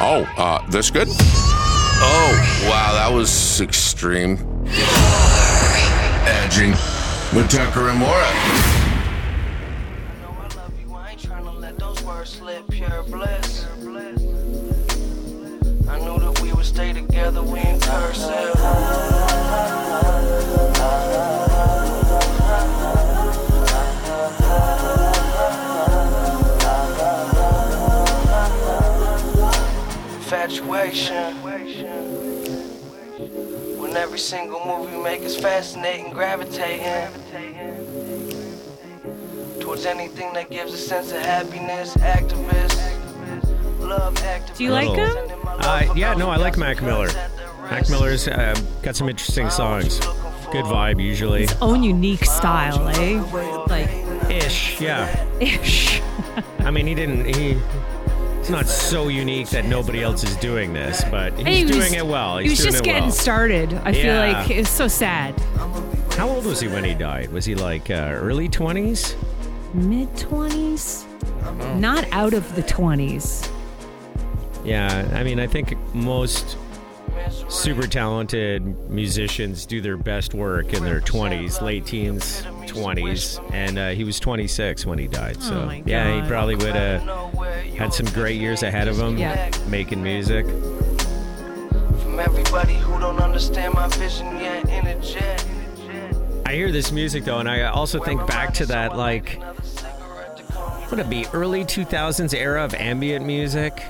Oh, uh, this good? Oh, wow, that was extreme. Edging with Tucker and Maura. know I love you, I Infatuation. When every single move you make is fascinating, gravitating towards anything that gives a sense of happiness. Activist, love activist. Do you like him? Uh, yeah, no, I like Mac Miller. Mac Miller's uh, got some interesting songs. Good vibe usually. His own unique style, eh? Like Ish, yeah. ish. I mean, he didn't. He. It's not so unique that nobody else is doing this, but he's He was- doing it well. He's he was just getting well. started. I feel like it's so sad. How old was he when he died? Was he like uh, early twenties? Mid twenties, not out of the twenties. Yeah, I mean, I think most super talented musicians do their best work in their 20s, late teens, 20s, and uh, he was 26 when he died. So, Oh my yeah, he probably would have had some great years ahead of him Yeah. making music. From everybody who don't understand my vision yet in a jet. I hear this music though, and I also think back to that, like, would it be early 2000s era of ambient music?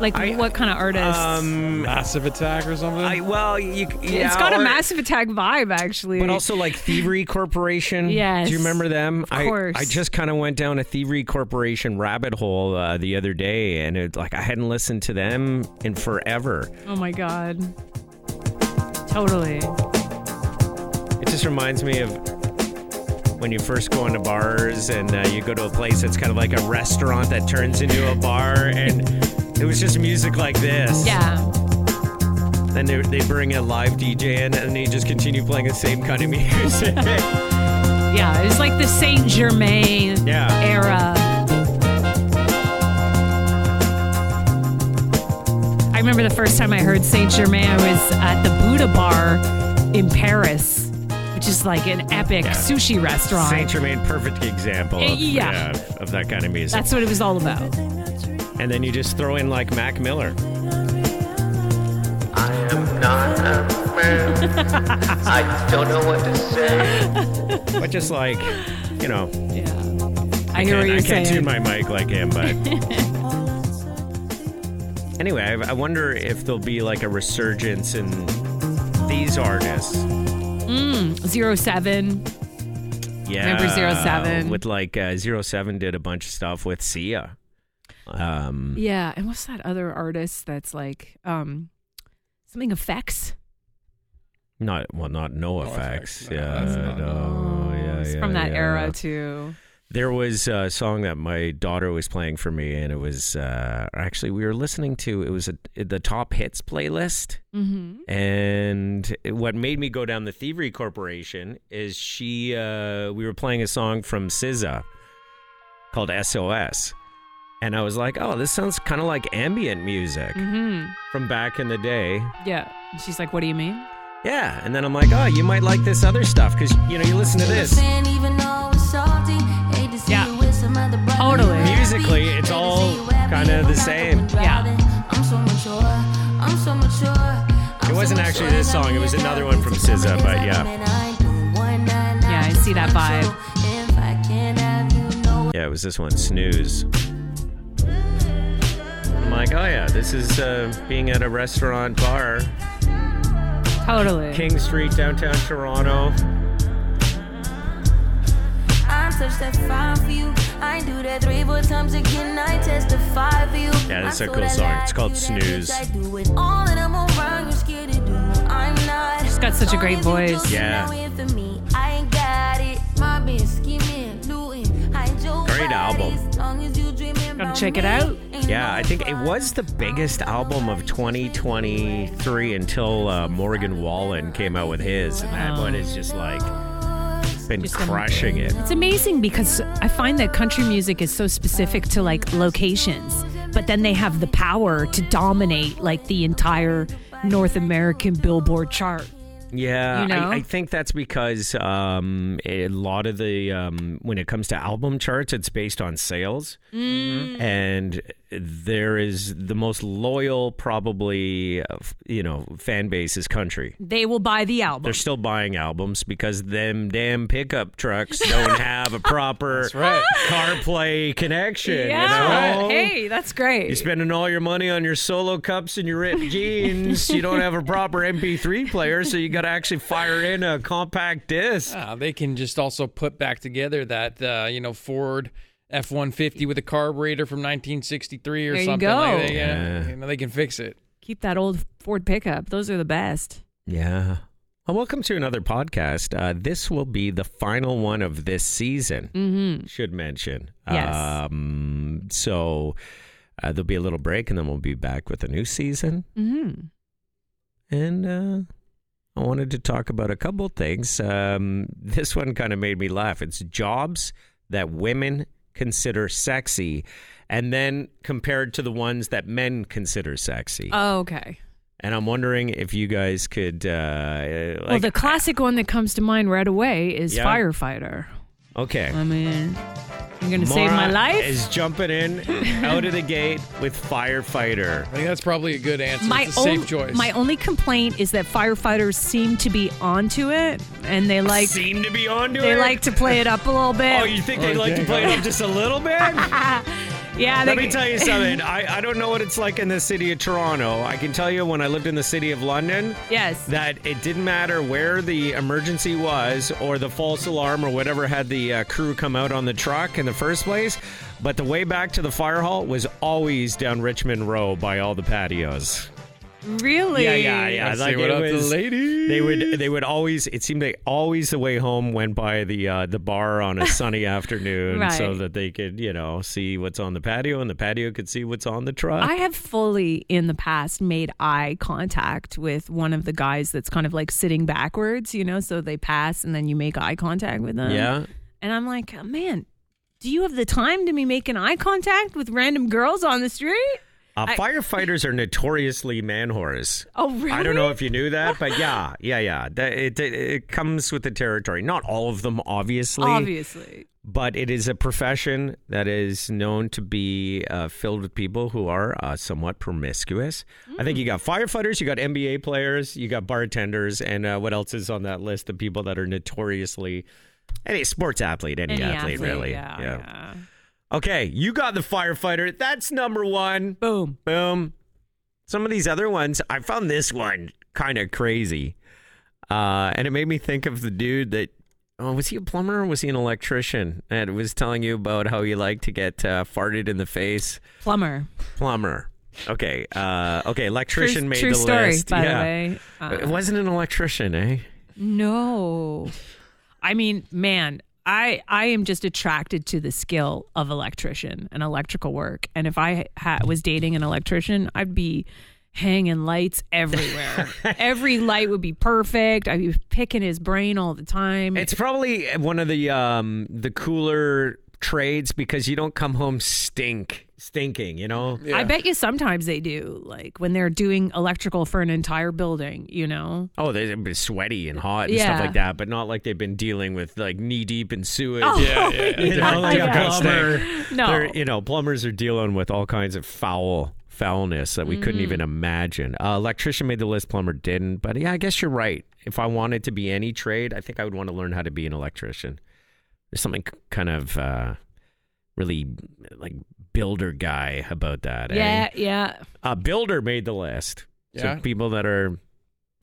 Like I- what kind of artist? Um, Massive Attack or something? I, well, you, yeah, it's got a massive attack vibe, actually. But also like Thievery Corporation. Yes. Do you remember them? Of I, course. I just kind of went down a Thievery Corporation rabbit hole uh, the other day, and it like I hadn't listened to them in forever. oh my god, totally. It just reminds me of when you first go into bars and uh, you go to a place that's kind of like a restaurant that turns into a bar, and it was just music like this. Yeah, Then they, they bring a live DJ in, and they just continue playing the same kind of music. yeah. It's like the Saint Germain Yeah. era. I remember the first time I heard Saint Germain. I was at the Buddha Bar in Paris, which is like an epic Yeah. sushi restaurant. Saint Germain, perfect example Eh, of, yeah. yeah, of that kind of music. That's what it was all about. And then you just throw in like Mac Miller. I am not a man. I don't know what to say. But just like, you know, Yeah, I hear what you're I can't tune my mic like him, but. anyway, I, I wonder if there'll be like a resurgence in these artists. Zero seven. Yeah. Remember Zero Seven? With like, uh, Zero Seven did a bunch of stuff with Sia. Um, Yeah, and what's that other artist that's like um something effects? Not, well, not No Effects. Effects. No, Yeah. that's not- no, yeah, it's yeah, from that yeah. era too. There was a song that my daughter was playing for me, and it was uh, actually we were listening to. It was a, the top hits playlist, Mm-hmm. and what made me go down the Thievery Corporation is she. Uh, we were playing a song from SZA called SOS, and I was like, "Oh, this sounds kind of like ambient music Mm-hmm. from back in the day." Yeah. She's like, "What do you mean?" Yeah, and then I'm like, "Oh, you might like this other stuff because you know you listen to this." Yeah. Totally. Musically, it's all kind of the same. Yeah. It wasn't actually this song; it was another one from SZA, but yeah. Yeah, I see that vibe. Yeah, it was this one, Snooze. I'm like, oh yeah, this is uh, being at a restaurant bar, Totally. King Street, downtown Toronto. I touched that fire for you. I do that three, four times again. I testify for you. Yeah, that's I a saw cool song. It's called Snooze. I do it all and I'm around. You scared to do. I'm not. She's got such a great As long as you voice. Yeah. know it for me, I ain't got it. My bitch scheming, looting, hide your Great album. As long as you dreaming Gotta check it out. Yeah, I think it was the biggest album of 2023 until uh, Morgan Wallen came out with his, and that one is just like been Just crushing it. It's amazing because I find that country music is so specific to like locations, but then they have the power to dominate like the entire North American Billboard chart. Yeah, You know? I, I think that's because um, a lot of the um, when it comes to album charts, it's based on sales, Mm. and there is the most loyal, probably, uh, you know, fan base is country. They will buy the album. They're still buying albums because them damn pickup trucks don't have a proper right. CarPlay connection. yeah. You know? Hey, that's great. You're spending all your money on your solo cups and your ripped jeans. You don't have a proper MP3 player, so you got to actually fire in a compact disc. Ah, they can just also put back together that uh, you know Ford F one fifty with a carburetor from 1963 or There you something. go. Like that. Yeah, Yeah. You know, they can fix it. Keep that old Ford pickup. Those are the best. Yeah. Well, welcome to another podcast. Uh, this will be the final one of this season. Mm-hmm. Should mention. Yes. Um, so uh, there'll be a little break, and then we'll be back with a new season. Mm-hmm. And uh, I wanted to talk about a couple things. Um, this one kind of made me laugh. It's jobs that women consider sexy, and then compared to the ones that men consider sexy. Oh, okay. and I'm wondering if you guys could. Uh, like, well, the classic one that comes to mind right away is Yeah. firefighter. Okay. Oh, I mean, you're gonna save my Maura life. Is jumping in out of the gate with firefighter. I think that's probably a good answer. my it's a safe on- choice. my only complaint is that firefighters seem to be onto it, and they like Seem to be onto they it. like to play it up a little bit. Oh, you think they'd like to Okay. play it up just a little bit? yeah, Let me tell you something. I, I don't know what it's like in the city of Toronto. I can tell you when I lived in the city of London Yes. that it didn't matter where the emergency was or the false alarm or whatever had the uh, crew come out on the truck in the first place. But the way back to the fire hall was always down Richmond Row by all the patios. Really? Yeah, yeah, yeah. Let's Like see what it up the was- ladies. They would they would always it seemed like always the way home went by the uh, the bar on a sunny afternoon so that they could, you know, see what's on the patio and the patio could see what's on the truck. I have fully in the past made eye contact with one of the guys that's kind of like sitting backwards, you know, so they pass and then you make eye contact with them. yeah. And I'm like, man, do you have the time to be making eye contact with random girls on the street? Uh, I- firefighters are notoriously man whores. Oh, really? I don't know if you knew that, but yeah, yeah, yeah. It, it, it comes with the territory. Not all of them, obviously, Obviously. but it is a profession that is known to be uh, filled with people who are uh, somewhat promiscuous. I think you got firefighters, you got NBA players, you got bartenders, and uh, what else is on that list of people that are notoriously any sports athlete, any, Any athlete, really. Yeah, yeah. Okay, you got the firefighter. That's number one. Boom. Boom. Some of these other ones, I found this one kind of crazy. Uh, and it made me think of the dude that, oh, was he a plumber or was he an electrician? And was telling you about how you like to get uh, farted in the face. Plumber. Plumber. Okay. Uh, okay. Electrician true, made true the story, list. by yeah. the way. Uh, it wasn't an electrician, eh? No. I mean, man, I I am just attracted to the skill of electrician and electrical work. And if I ha- was dating an electrician, I'd be hanging lights everywhere. Every light would be perfect. I'd be picking his brain all the time. It's probably one of the um, the cooler trades because you don't come home stink stinking, you know? I bet you sometimes they do, like when they're doing electrical for an entire building, you know? Oh, they've been sweaty and hot and Yeah. stuff like that, but not like they've been dealing with like knee deep in sewage. Oh, yeah, yeah, You know, like a Yeah. plumber. No. They're- you know, plumbers are dealing with all kinds of foul foulness that we couldn't Mm. even imagine. Uh, electrician made the list, plumber didn't. But yeah, I guess you're right. If I wanted to be any trade, I think I would want to learn how to be an electrician. There's something kind of uh, really like builder guy about that. eh? Yeah, yeah. Uh, builder made the list. Yeah. So people that are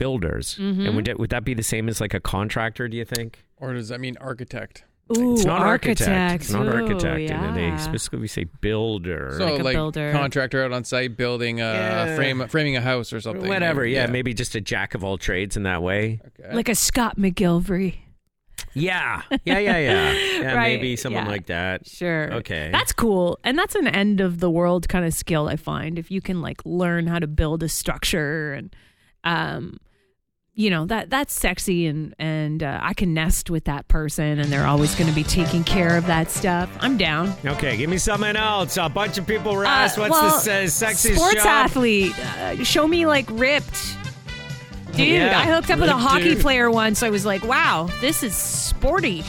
builders. Mhm. And would that, would that be the same as like a contractor, do you think? Or does that mean architect? Ooh, it's not architect. architect. It's not Ooh, architect. And they yeah. specifically say builder. So Like a like, builder. contractor out on site building a Yeah. frame, framing a house or something. Whatever. Yeah, maybe just a jack of all trades in that way. Okay. Like a Scott McGillivray. Yeah. Yeah, yeah, yeah. Yeah, Right, maybe someone yeah. like that. Sure. Okay. That's cool. And that's an end of the world kind of skill I find. If you can like learn how to build a structure and um you know, that that's sexy and and uh, I can nest with that person and they're always going to be taking care of that stuff. I'm down. Okay, give me something else. A bunch of people were Uh, "What's well, the uh, sexiest sports job?" athlete? Uh, show me like ripped. Dude, Yeah, I hooked up with a hockey dude. player once. I was like, "Wow, this is sporty."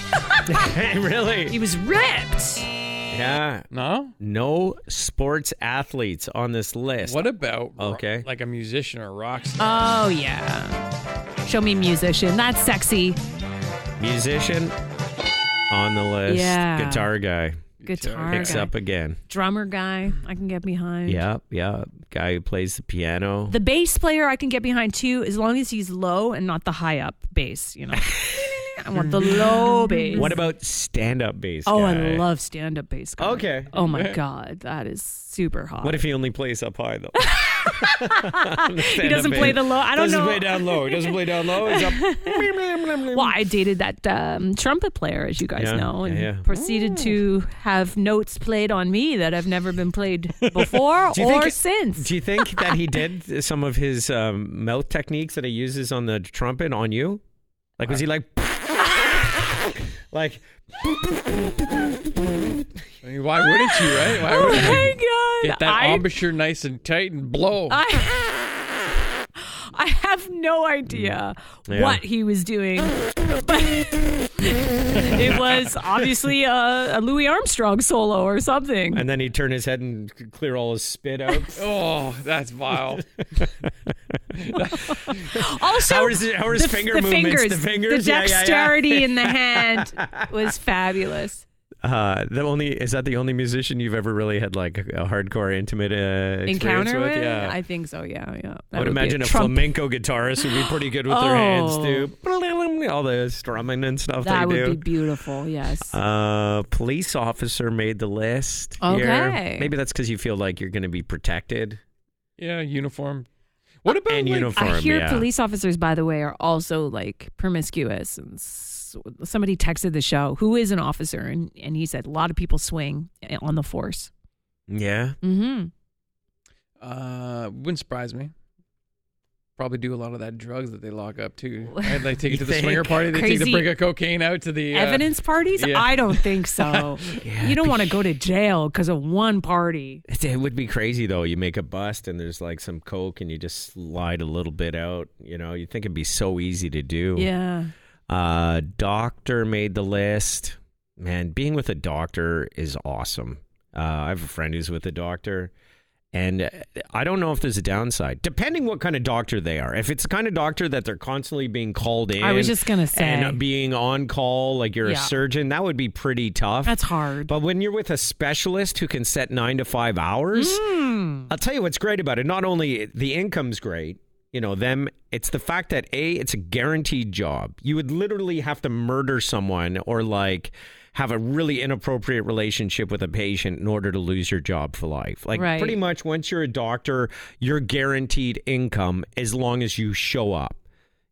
really? He was ripped. Yeah. no. No sports athletes on this list. What about Okay. like a musician or a rock star? Oh yeah. Show me musician. That's sexy. Musician on the list. Yeah. Guitar guy Guitar picks guy. up again. Drummer guy, I can get behind. Yep, yeah. Guy who plays the piano. The bass player I can get behind too, as long as he's low and not the high up bass. You know, I want the low bass. what about stand-up bass? Oh, guy? I love stand up bass. Guy. Okay. Oh my god, that is super hot. What if he only plays up high though? he doesn't play the low? I don't doesn't know. play down low. He doesn't play down low. He's up. Well, I dated that um, trumpet player, as you guys Yeah, know, and yeah, yeah. proceeded to have notes played on me that have never been played before Do you or think- since. Do you think that he did some of his um, mouth techniques that he uses on the trumpet on you? Like, was he like, like, I mean, why wouldn't you, right? Why oh wouldn't you? god! Get that I, embouchure nice and tight and blow. I, I have no idea mm. Yeah. what he was doing, but it was obviously a, a Louis Armstrong solo or something. and then he'd turn his head and clear all his spit out. oh, that's vile. Also, How are his- how are his the, finger the movements? Fingers, The fingers? Yeah, yeah, yeah. dexterity in the hand was fabulous. Uh, the only is that the only musician you've ever really had like a hardcore intimate uh, Encounter with? Yeah, I think so. Yeah, yeah. That I would be imagine a, Trump- flamenco guitarist would be pretty good with their hands Oh. too. All the strumming and stuff That they would do. be beautiful. Yes. Uh, police officer made the list. here. Okay. Maybe that's because you feel like you're going to be protected. yeah, uniform. What about And like, uniform. I hear yeah. police officers, by the way, are also like promiscuous. And s- somebody texted the show who is an officer, and, and he said a lot of people swing on the force. Yeah. Mm-hmm. Uh, wouldn't surprise me. Probably do a lot of that drugs that they lock up too. Right? They take it to the swinger party. They take Crazy the brick of cocaine out to the uh, Evidence parties? yeah. I don't think so. Yeah, you don't want to go to jail because of one party. It it would be crazy though. You make a bust and there's like some coke and you just slide a little bit out. You know, you think it'd be so easy to do. Yeah. Uh, doctor made the list. Man, being with a doctor is awesome. Uh, I have a friend who's with a doctor, and I don't know if there's a downside. Depending what kind of doctor they are. If it's the kind of doctor that they're constantly being called in, I was just gonna say and being on call, like you're Yeah. a surgeon, that would be pretty tough. that's hard. But when you're with a specialist who can set nine to five hours, Mm. I'll tell you what's great about it. Not only the income's great, you know, them, it's the fact that A, it's a guaranteed job. You would literally have to murder someone or like have a really inappropriate relationship with a patient in order to lose your job for life. Like Right. pretty much once you're a doctor, you're guaranteed income as long as you show up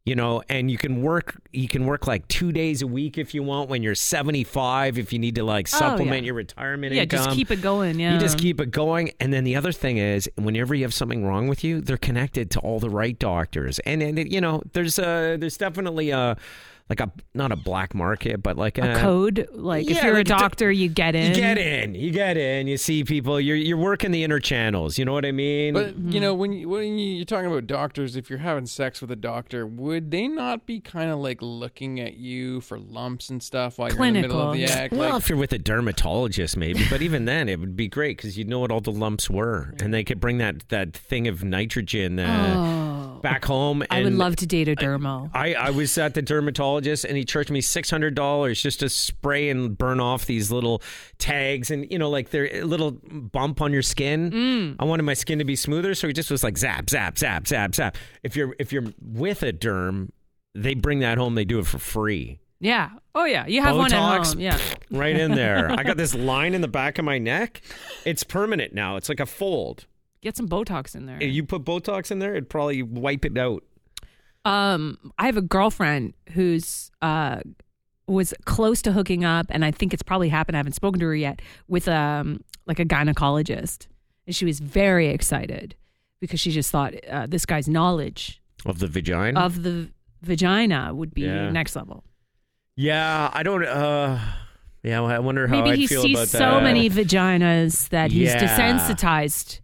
you know and you can work you can work like two days a week if you want when you're 75 if you need to like Oh, supplement yeah. your retirement yeah, income just keep it going. Yeah. you just keep it going and then the other thing is whenever you have something wrong with you they're connected to all the right doctors and, and it, you know there's a there's definitely a like a not a black market but like a code. Like if you're like a a do- doctor, you get in. you get in you get in you see people you're you're working the inner channels you know what i mean But you know, when you, when you, you're talking about doctors, if you're having sex with a doctor, would they not be kind of like looking at you for lumps and stuff while you're in the middle of the Clinical. act? Well, Like, if you're with a dermatologist, maybe, but even then, it would be great because you'd know what all the lumps were, and they could bring that that thing of nitrogen uh, Oh. Back home. I would love to date a dermo. I, I was at the dermatologist, and he charged me six hundred dollars just to spray and burn off these little tags, and you know, like they're a little bump on your skin. Mm. I wanted my skin to be smoother, so he just was like zap, zap, zap, zap, zap. If you're if you're with a derm, they bring that home. They do it for free. Yeah. Oh yeah. You have one at Botox, home. Yeah. right in there. I got this line in the back of my neck. It's permanent now. It's like a fold. Get some Botox in there. If you put Botox in there, it'd probably wipe it out. Um, I have a girlfriend who's uh was close to hooking up, and I think it's probably happened. I haven't spoken to her yet with um like a gynecologist, and she was very excited because she just thought uh, this guy's knowledge Of the vagina? of the vagina would be Yeah. next level. yeah, I don't. uh Yeah, I wonder how Maybe I'd he feel sees about so that. many vaginas that he's Yeah. desensitized.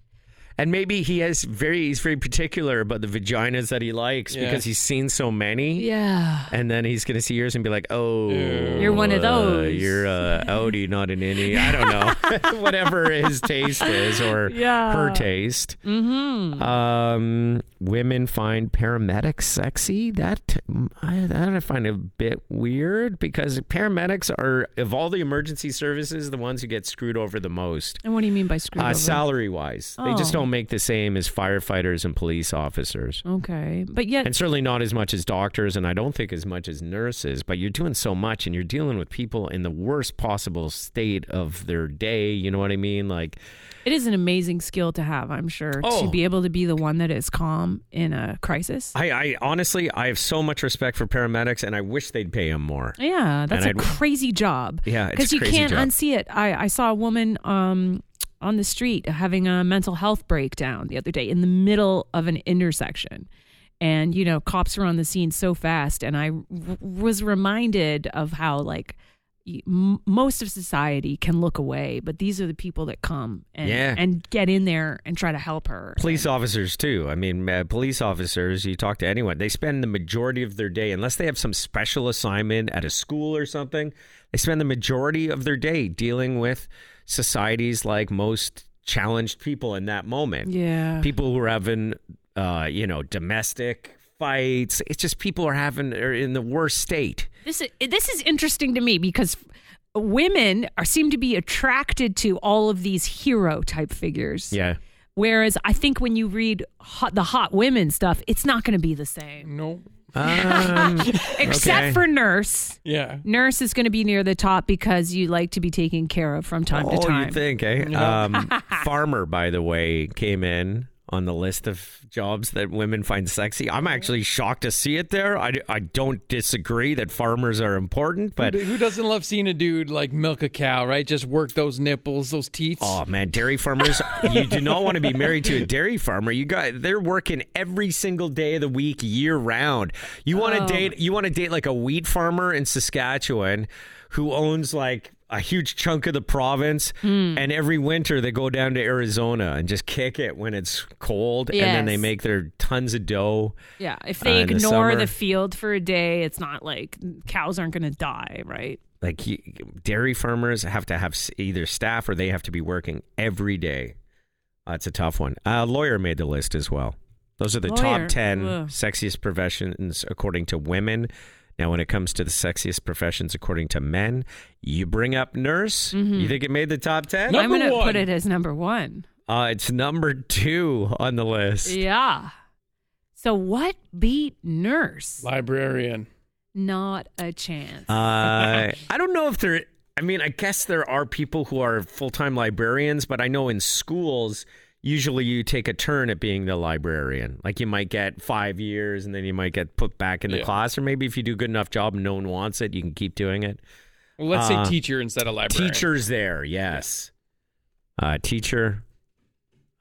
And maybe he has very he's very particular about the vaginas that he likes Yeah. because he's seen so many. Yeah. And then he's gonna see yours and be like, "Oh, You're one of uh, those." you're a Audi, not an innie." I don't know, whatever his taste is or Yeah. her taste. Mm-hmm. Um, women find paramedics sexy. That I, that I find a bit weird because paramedics are of all the emergency services the ones who get screwed over the most. And what do you mean by screwed Uh, over? salary wise, they just Oh. Don't make the same as firefighters and police officers. Okay, but yet And certainly not as much as doctors, and I don't think as much as nurses. But you're doing so much, and you're dealing with people in the worst possible state of their day. You know what I mean? Like, It is an amazing skill to have, I'm sure, Oh. to be able to be the one that is calm in a crisis. I, I honestly, I have so much respect for paramedics, and I wish they'd pay them more. Yeah, that's a And I'd- crazy job. Yeah, because you can't job. unsee it. I, I saw a woman um, on the street having a mental health breakdown the other day in the middle of an intersection. And, you know, cops were on the scene so fast. And I w- was reminded of how, like, m- most of society can look away, but these are the people that come and, Yeah. and get in there and try to help her. Police officers too. I mean, uh, police officers. You talk to anyone, they spend the majority of their day, unless they have some special assignment at a school or something. They spend the majority of their day dealing with society's like most challenged people in that moment. Yeah. people who are having, uh, you know, domestic fights. It's just people are having are in the worst state. This is this is interesting to me because women are seem to be attracted to all of these hero type figures. Yeah. Whereas I think when you read hot, the hot women stuff, it's not going to be the same. No. Um, Except Okay. for Nurse. Yeah. Nurse is going to be near the top because you like to be taken care of from time oh, to time. you think, eh? Um, farmer, by the way, came in on the list of jobs that women find sexy. I'm actually shocked to see it there. I, I don't disagree that farmers are important, but Who doesn't love seeing a dude like milk a cow, right? Just work those nipples, those teeth. Oh man, dairy farmers! you do not want to be married to a dairy farmer. You got they're working every single day of the week, year round. You want to Oh. date? You want to date like a wheat farmer in Saskatchewan who owns like a huge chunk of the province, Hmm. and every winter they go down to Arizona and just kick it when it's cold, and then they make their tons of dough. yeah. If they Uh, in the ignore the field for a day, it's not like cows aren't going to die, right? Like you, dairy farmers have to have either staff or they have to be working every day. Uh, it's a tough one. A lawyer made the list as well. Those are the Lawyer. top 10 Ugh. sexiest professions according to women. Now, when it comes to the sexiest professions according to men, you bring up nurse. You think it made the top 10? No. I'm going to put it as number one. Uh, it's number two on the list. Yeah. So what beat Nurse? Librarian. Not a chance. Uh, I don't know if there. I mean, I guess there are people who are full time librarians, but I know in schools, usually you take a turn at being the librarian. Like you might get five years and then you might get put back in the Yeah. class, or maybe if you do a good enough job and no one wants it, you can keep doing it. Well, let's Uh, say teacher instead of librarian. Teachers there, yes. Uh, teacher.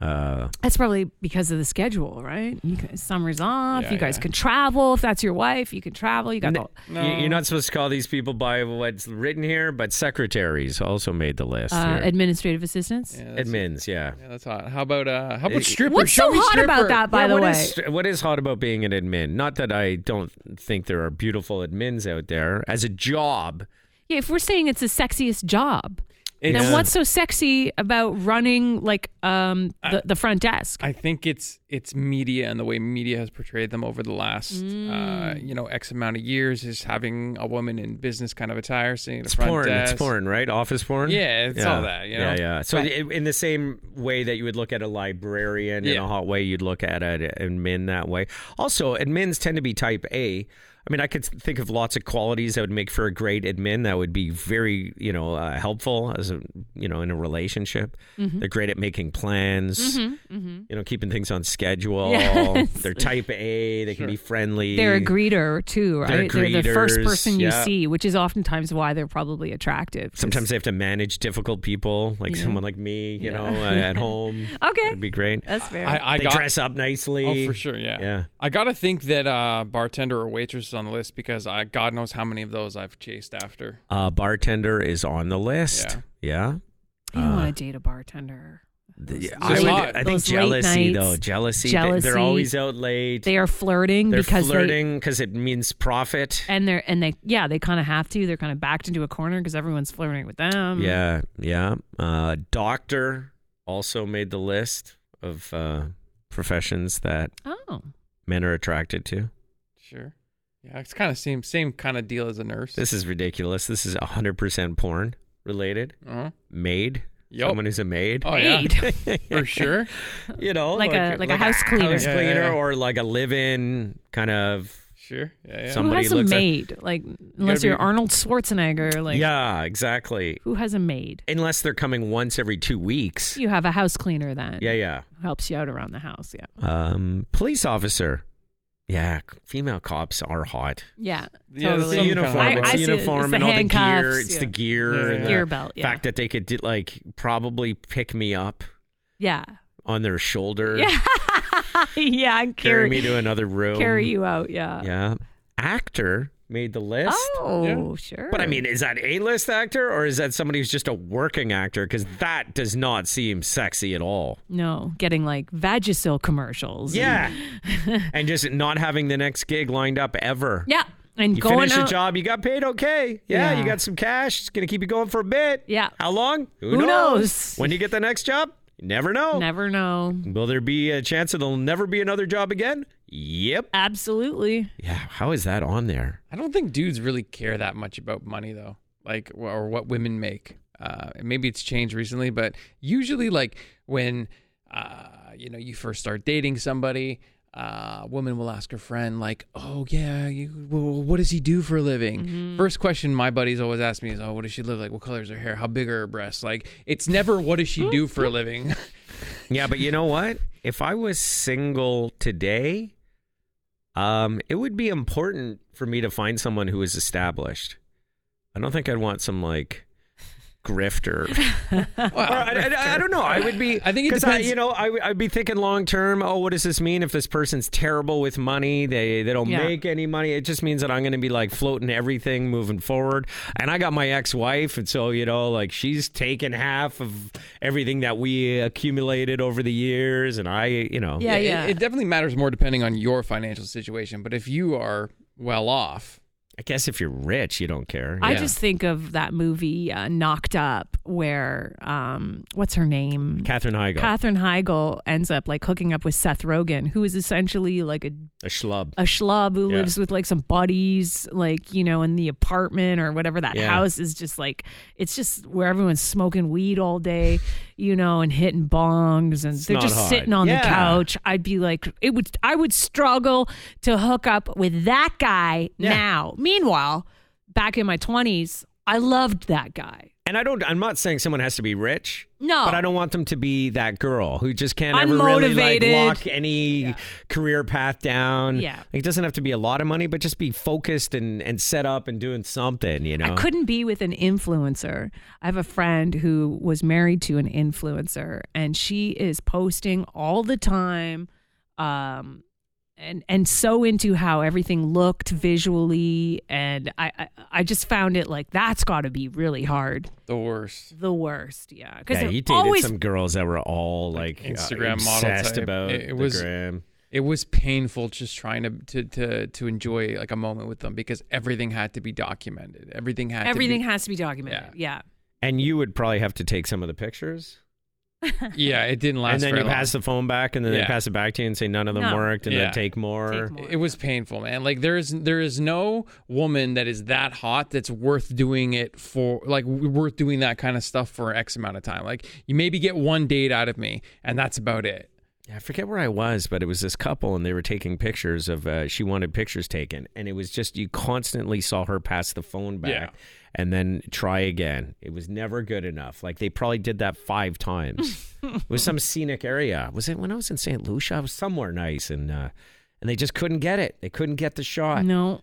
Uh, That's probably because of the schedule, right? You guys, summer's off. Yeah, you guys yeah. can travel. If that's your wife, you can travel. You got the, No. you- You're not supposed to call these people by what's written here, but secretaries also made the list. uh, administrative assistants. Yeah, Admins, yeah. yeah, that's hot. How about uh? How about stripper? What's Show so hot stripper. about that, by Yeah, the what way? is- what is hot about being an admin? Not that I don't think there are beautiful admins out there. As a job, yeah, if we're saying it's the sexiest job, it's, then what's so sexy about running like um the, the front desk? I think it's it's media and the way media has portrayed them over the last uh, you know X amount of years is having a woman in business kind of attire sitting at the it's front porn. desk. It's porn, right? Office porn. Yeah, it's all that, you know? Yeah, yeah. So But- in the same way that you would look at a librarian in a hot way, you'd look at an admin that way. Also, admins tend to be type A. I mean, I could think of lots of qualities that would make for a great admin. That would be very, you know, uh, helpful as a, you know, in a relationship. Mm-hmm. They're great at making plans. You know, keeping things on schedule. Yes. They're type A. They can be friendly. They're a greeter too, They're? They're, the first person you yeah. see, which is oftentimes why they're probably attractive. 'cause- Sometimes they have to manage difficult people, like Yeah. someone like me, you Yeah. know, uh, at home. Okay. That'd be great. that's fair. I, I they got, dress up nicely. Oh, for sure, yeah. Yeah. I gotta think that uh, bartender or waitress is on the list because I God knows how many of those I've chased after. Uh, bartender is on the list. Yeah. you uh, want to date a bartender. The- I, those would, I think those late jealousy, nights, though. Jealousy. they- They're always out late. They are flirting They're because flirting because it means profit. and they're and they yeah they kind of have to. They're kind of backed into a corner because everyone's flirting with them. yeah. Yeah. Uh, doctor also made the list of uh, professions that Oh. men are attracted to. Sure. Yeah, it's kind of same same kind of deal as a nurse. This is ridiculous. This is 100% porn related. uh-huh. Maid. Yup. Someone who's a maid. Oh Maid. yeah, for sure. you know, Like a- like a house cleaner. house cleaner, yeah, yeah. or like a live-in kind of. Sure. Yeah, yeah. Some- Who Somebody has a looks at- maid? Like unless you're Arnold Schwarzenegger, like yeah, exactly. who has a maid? Unless they're coming once every two weeks. You have a house cleaner then. Yeah, yeah. helps you out around the house. Yeah. Um, police officer. Yeah, female cops are hot. Yeah. Yeah, totally. some the uniform, I- it's I the see it. uniform It's the and all the gear. It's yeah. the gear, Yeah, and yeah. Gear belt. Yeah. fact that they could do, like probably pick me up yeah. on their shoulder, Yeah. yeah. And carry carry, me to another room, carry you out. Yeah. Yeah, actor made the list. Oh, sure. But I mean, is that a list actor or is that somebody who's just a working actor? Because that does not seem sexy at all. no, getting like Vagisil commercials. Yeah, and just not having the next gig lined up ever. Yeah. And You going finish a out. job, you got paid okay. Yeah, Yeah. you got some cash. It's going to keep you going for a bit. Yeah. How long? Who knows? When you get the next job? You never know. Never know. Will there be a chance that there'll never be another job again? Yep. Absolutely. Yeah. How is that on there? I don't think dudes really care that much about money though, like or what women make. Uh, maybe it's changed recently, but usually, like when uh, you know you first start dating somebody, uh, a woman will ask her friend, like, "Oh yeah, you, well, what does he do for a living?" First question my buddies always ask me is, "Oh, what does she live like? What color is her hair? How big are her breasts?" Like, it's never what does she do for a living. Yeah, but you know what? If I was single today, um, it would be important for me to find someone who is established. I don't think I'd want some like grifter. Or I, I- I don't know. I would be. I think it 'cause depends- you know, I, would- I'd be thinking long term. Oh, what does this mean if this person's terrible with money? They they don't Yeah. make any money. It just means that I'm going to be like floating everything moving forward. And I got my ex wife, and so you know, like she's taken half of everything that we accumulated over the years, and I, you know, Yeah, it- yeah. It, definitely matters more depending on your financial situation. But if you are well off, I guess if you're rich, you don't care. I Yeah. just think of that movie uh, Knocked Up, where um, what's her name? Katherine Heigl, Katherine Heigl ends up like hooking up with Seth Rogen, who is essentially like a a schlub. a schlub who Yeah. lives with like some buddies, like you know, in the apartment or whatever. That Yeah. house is just like it's just where everyone's smoking weed all day, you know, and hitting bongs, and they're just hot. sitting on the couch. I'd be like, it would, I would struggle to hook up with that guy now. Meanwhile, back in my twenties, I loved that guy. And I don't. I'm not saying someone has to be rich. No. but I don't want them to be that girl who just can't ever really like lock any career path down. Yeah. Like, it doesn't have to be a lot of money, but just be focused and and set up and doing something. You know, I couldn't be with an influencer. I have a friend who was married to an influencer and she is posting all the time um and and so into how everything looked visually and I I, I just found it like that's got to be really hard. the worst. The worst, yeah. Cuz Yeah, he dated always some girls that were all like, uh, Instagram model obsessed type. about It- it the was- gram. It was painful just trying to, to to to enjoy like a moment with them because everything had to be documented. Everything had everything to be, has to be documented. Yeah. And you would probably have to take some of the pictures, yeah, it didn't last. and then very you long. pass the phone back, and then they pass it back to you and say none of them No. worked, and Yeah. then take more. Take more. It was painful, man. Like there is there is no woman that is that hot that's worth doing it for like worth doing that kind of stuff for X amount of time. Like you maybe get one date out of me and that's about it. Yeah, I forget where I was, but it was this couple, and they were taking pictures of. Uh, she wanted pictures taken, and it was just you constantly saw her pass the phone back, Yeah. And then try again. It was never good enough. Like they probably did that five times. it was some scenic area. Was it when I was in St. Lucia? I was somewhere nice, and uh, and they just couldn't get it. They couldn't get the shot. No.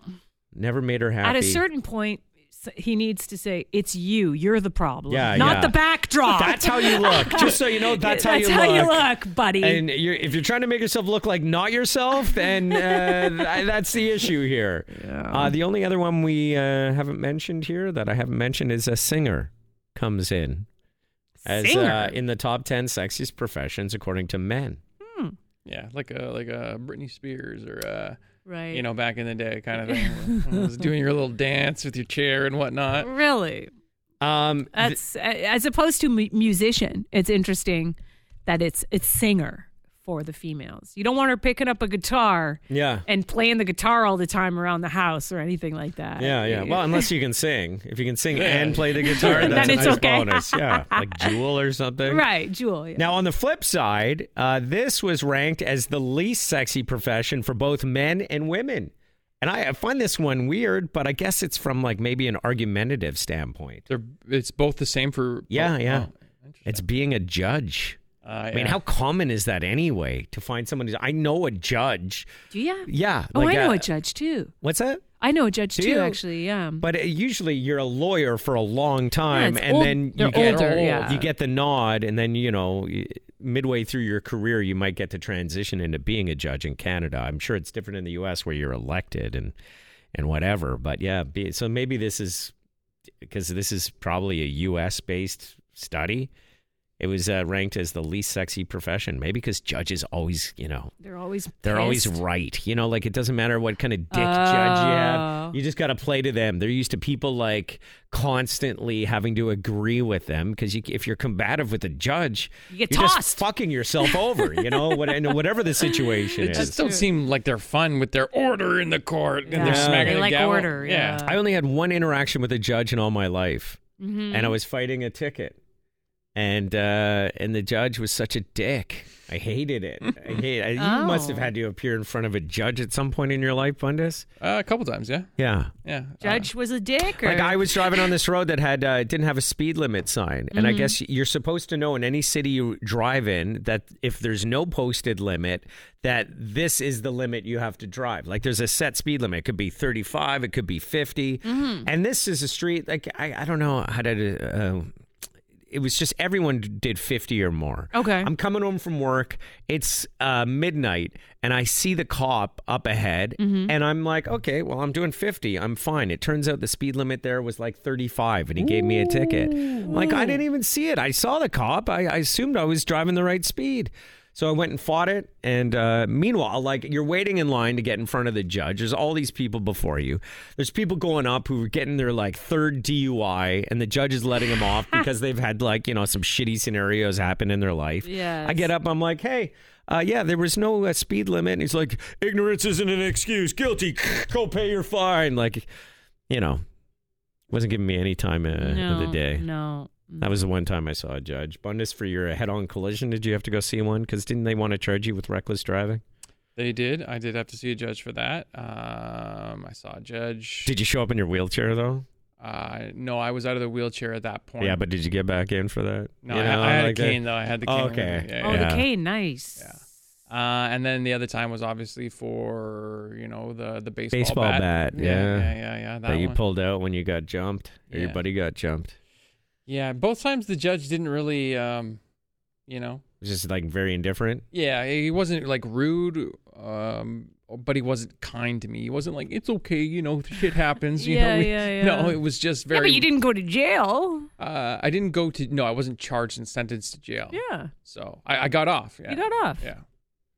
Never made her happy. At a certain point, he needs to say, "It's you. You're the problem, Yeah, not yeah. the backdrop." That's how you look. Just so you know, that's how you how look. you look, buddy. And you're, if you're trying to make yourself look like not yourself, then uh, th- that's the issue here. Uh, the only other one we uh, haven't mentioned here that I haven't mentioned is a singer comes in as uh, in the top ten sexiest professions according to men. Yeah, like a like a Britney Spears or uh right. you know back in the day kind of thing. was doing your little dance with your chair and whatnot. really. Um, th- That's as opposed to mu- musician. It's interesting that it's it's singer for the females. You don't want her picking up a guitar yeah. and playing the guitar all the time around the house or anything like that. Yeah, yeah. Well, unless you can sing. If you can sing and play the guitar, Then that's a it's nice okay. bonus. Yeah, like Jewel or something. right, Jewel. Yeah. Now, on the flip side, uh, this was ranked as the least sexy profession for both men and women. And I I find this one weird, but I guess it's from like maybe an argumentative standpoint. They're it's both the same for Yeah, both- yeah. oh. It's being a judge. Uh, I mean, yeah. how common is that anyway to find someone who's, I know a judge. Do you? Yeah. Oh, like, I know uh, a judge too. What's that? I know a judge Do too. you? Actually, yeah. But uh, usually you're a lawyer for a long time, it's and old- then you get older, yeah. you get the nod, and then you know y- midway through your career you might get to transition into being a judge in Canada. I'm sure it's different in the U.S. where you're elected and and whatever. But yeah, be, so maybe this is because this is probably a U.S. based study. It was uh, ranked as the least sexy profession, maybe because judges always, you know, They're always they're always right. You know, like it doesn't matter what kind of dick judge you Oh. have. You just got to play to them. They're used to people like constantly having to agree with them because you, if you're combative with a judge, You get are tossed. just fucking yourself over. You know, what, and whatever the situation It is. just don't seem like they're fun with their order in the court and Yeah. they're smacking They the like gavel. order, yeah. I only had one interaction with a judge in all my life, Mhm. and I was fighting a ticket. And uh, and the judge was such a dick. I hated it. I hate. it. You must have Oh. had to appear in front of a judge at some point in your life, Bundes. Uh, a couple times, yeah, Yeah. yeah. Judge was a dick. Or? Like I was driving on this road that had uh, didn't have a speed limit sign, and I guess you're supposed to know in any city you drive in that if there's no posted limit, that this is the limit you have to drive. Like there's a set speed limit. It could be 35, it could be 50, and this is a street like I, I don't know how to. It was just everyone did 50 or more. Okay. I'm coming home from work. It's uh, midnight, and I see the cop up ahead, and I'm like, okay, well, I'm doing 50. I'm fine. It turns out the speed limit there was like 35, and he gave me a ticket. Like, I didn't even see it. I saw the cop. I, I assumed I was driving the right speed. So I went and fought it. And uh, meanwhile, like you're waiting in line to get in front of the judge. There's all these people before you. There's people going up who are getting their like third DUI, and the judge is letting them off because they've had like you know some shitty scenarios happen in their life. Yeah. I get up. I'm like, hey. Uh, yeah, there was no uh, speed limit. And he's like, ignorance isn't an excuse. Guilty. Go pay your fine. Like, you know, wasn't giving me any time uh, no, of the day. No. That was the one time I saw a judge. Bundes, for your head-on collision, did you have to go see one? Because didn't they want to charge you with reckless driving? They did. I did have to see a judge for that. Um, I saw a judge. Did you show up in your wheelchair though? Uh, no, I was out of the wheelchair at that point. Yeah, but did you get back in for that? no, You I, know, I had like a that? cane though. I had the cane. Oh, okay. Yeah, Oh, yeah. the cane, nice. Yeah. Uh, and then the other time was obviously for you know the the baseball, Baseball bat, Yeah, yeah. yeah, yeah, yeah. That, That you pulled out when you got jumped, or your buddy got jumped. Yeah, both times the judge didn't really, um, you know, It was just like very indifferent. yeah, he wasn't like rude, um, but he wasn't kind to me. He wasn't like it's okay, you know, shit happens. You Yeah, know, yeah, yeah. No, it was just Yeah, very. but you didn't go to jail. Uh, I didn't go to. No, I wasn't charged and sentenced to jail. Yeah. So I, I got off. Yeah. You got off. Yeah.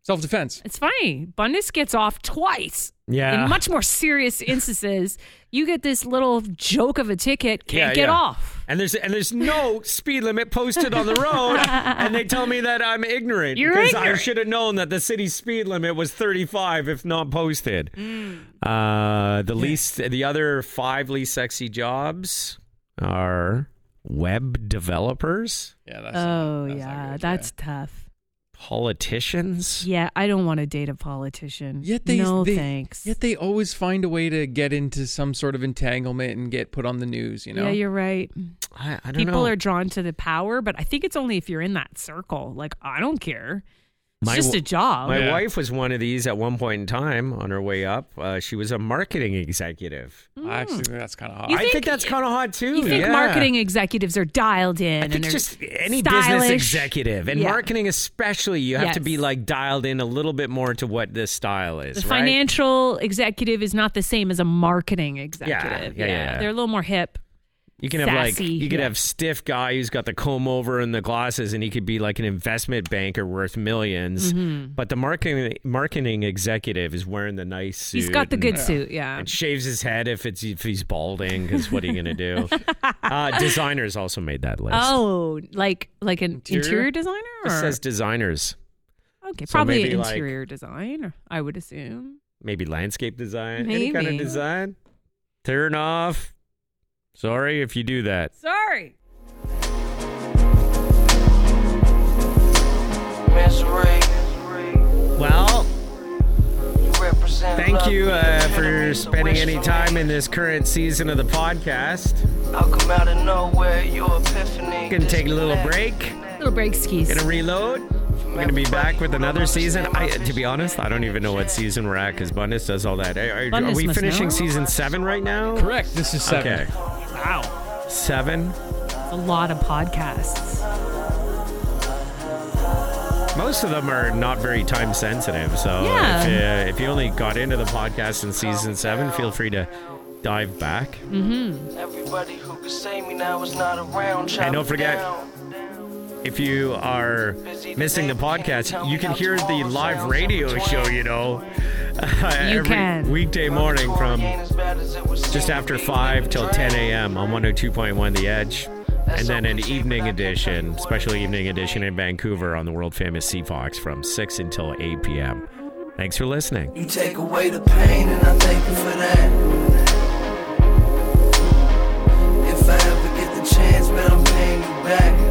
Self defense. It's funny. Bundes gets off twice. Yeah. In much more serious instances, you get this little joke of a ticket, can't Yeah, get yeah. off. And there's and there's no speed limit posted on the road, and they tell me that I'm ignorant You're because I should have known that the city speed limit was 35 if not posted. Mm. Uh, the least, the other five least sexy jobs are web developers, Yeah. That's Oh, that's not yeah. good, That's tough. Politicians? Yeah, I don't want to date a politician. Yet they, no they- thanks. Yet they always find a way to get into some sort of entanglement and get put on the news. You know. Yeah, you're right. I, I don't know. People know. are drawn to the power, but I think it's only if you're in that circle. Like, I don't care. It's My just a job. My Yeah. wife was one of these at one point in time on her way up. Uh, she was a marketing executive. I actually think that's kind of hot. You I think think- that's kind of hot too. you think yeah. marketing executives are dialed in I and think they're just any business executive and Yeah. marketing especially, you have to be like dialed in a little bit more to what this style is. The right? financial executive is not the same as a marketing executive. yeah, yeah. They're a little more hip. You can have like you could yeah. have stiff guy who's got the comb over and the glasses, and he could be like an investment banker worth 1000000s Mm-hmm. But the marketing marketing executive is wearing the nice suit. He's got the and- good suit, yeah. and shaves his head if it's if he's balding. Because what are you gonna do? uh, designers also made that list. Oh, like like an Interior? interior, designer? it Or? says designers. okay, so probably maybe, like- interior design. I would assume. Maybe landscape design. Any kind of design. Turn off. Sorry if you do that. Sorry. Well, thank you uh, for spending any time in this current season of the podcast. I'll come out of nowhere, your epiphany. Gonna take a little break. Little break skis. Gonna reload. We're gonna be back with another season. I, to be honest, I don't even know what season we're at because Bundes does all that. Are, are- are Bundes we must finishing know. season seven right now? Correct. This is seven. Okay, Wow. seven. It's a lot of podcasts. Most of them are not very time sensitive. So Yeah. if, uh, if you only got into the podcast in season seven, feel free to dive back. Everybody who could save me now is not around. And don't forget, if you are missing the podcast, you can hear the live radio show, you know. you can. Weekday morning from just after 5 till 10 a.m. on 102.1 The Edge. And then an evening edition, special evening edition in Vancouver on the world famous CFOX from 6 until 8 p.m. Thanks for listening. You take away the pain, and I thank you for that. If I ever get the chance, man, I'm paying you back.